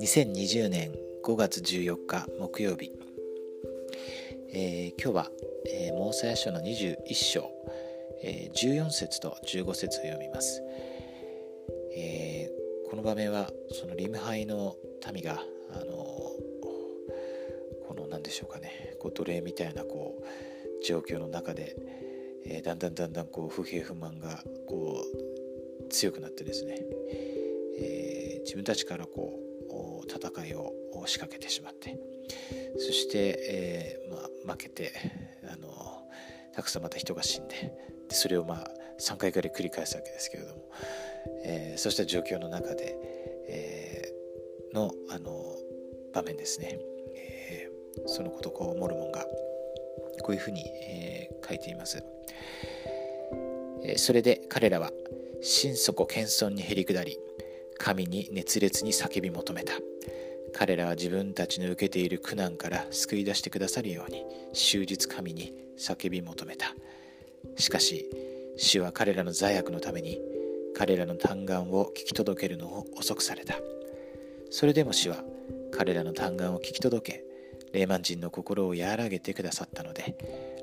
2020年5月14日木曜日、えー、今日は、えー、モーセヤ書の21章、えー、14節と15節を読みます、えー、この場面はそのリムハイの民があのこの何でしょうかねこう奴隷みたいなこう状況の中で、えー、だんだんだんだんこう不平不満がこう強くなってですね、えー、自分たちからこう戦いを仕掛けてしまってそして、えー、まあ、負けてあのたくさんまた人が死んででそれをまあ3回ぐらい繰り返すわけですけれども、えー、そうした状況の中で、えー、のあの場面ですね、えー、そのことをモルモンがこういうふうに、えー、書いています、それで彼らは心底謙遜にへりくだり神に熱烈に叫び求めた。彼らは自分たちの受けている苦難から救い出してくださるように終日神に叫び求めた。しかし主は彼らの罪悪のために彼らの嘆願を聞き届けるのを遅くされた。それでも主は彼らの嘆願を聞き届けレーマン人の心を和らげてくださったので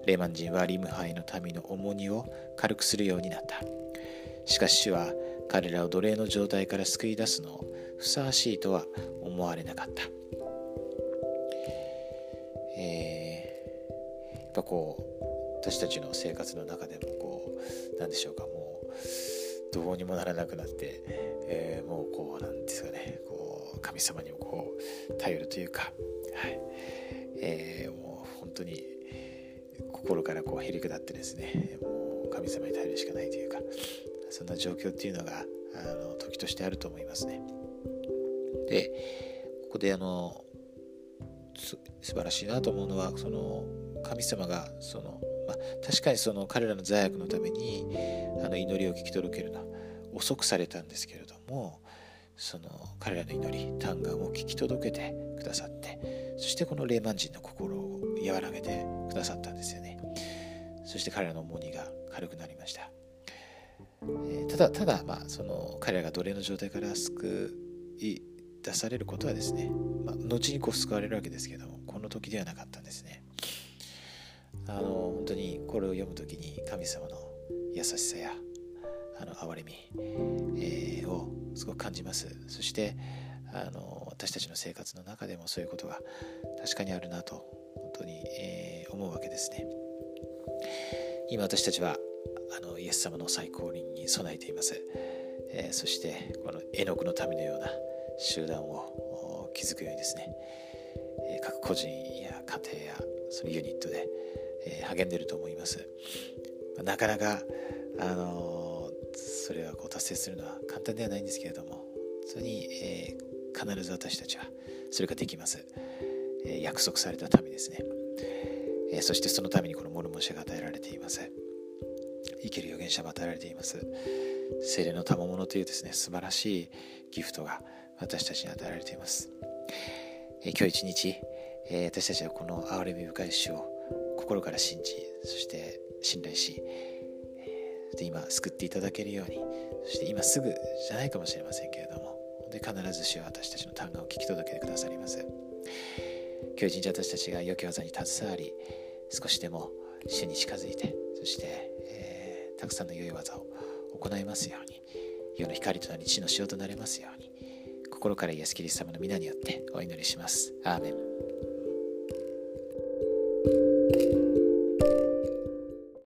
レーマン人はリムハイの民の重荷を軽くするようになったしかし主は彼らを奴隷の状態から救い出すのをふさわしいとは思われなかった。えー、やっぱこう私たちの生活の中でもこう何でしょうかもうどうにもならなくなって、えー、もうこうなんですかねこう神様にもこう頼るというか、はいえー、もう本当に心からこうへりくだってですねもう神様に頼るしかないというかそんな状況っていうのがあの時としてあると思いますね。でここであの素晴らしいなと思うのはその神様がその、まあ、確かにその彼らの罪悪のためにあの祈りを聞き届けるのは遅くされたんですけれどもその彼らの祈り嘆願を聞き届けてくださってそしてこの霊満人の心を和らげてくださったんですよねそして彼らの重荷が軽くなりました。えただただ、まあ、その彼らが奴隷の状態から救い出されることはですね、まあ、後にこう救われるわけですけどもこの時ではなかったんですね。あの本当にこれを読む時に神様の優しさやあの憐れみ、えー、をすごく感じます。そしてあの私たちの生活の中でもそういうことが確かにあるなと本当に、えー、思うわけですね。今私たちはあのイエス様の最高輪に備えています、えー、そしてこの絵の具の民のような集団を築くようにですね、えー、各個人や家庭やそのユニットで、えー、励んでいると思います、なかなか、あのそれはこう達成するのは簡単ではないんですけれども本当に、え必ず私たちはそれができます、え約束された民ですね、えそしてそのためにこのモルモン社が与えられています生ける預言者も与えられています。精霊の賜物というですね素晴らしいギフトが私たちに与えられています、え今日一日、え私たちはこの憐れみ深い主を心から信じそして信頼し、えで今救っていただけるようにそして今すぐじゃないかもしれませんけれどもで必ず主は私たちの嘆願を聞き届けてくださります。今日一日私たちが良き技に携わり少しでも主に近づいてそして、えー、たくさんの良い技を行いますように世の光となり地の塩となれますように心からイエス・キリスト様の皆によってお祈りします。アーメン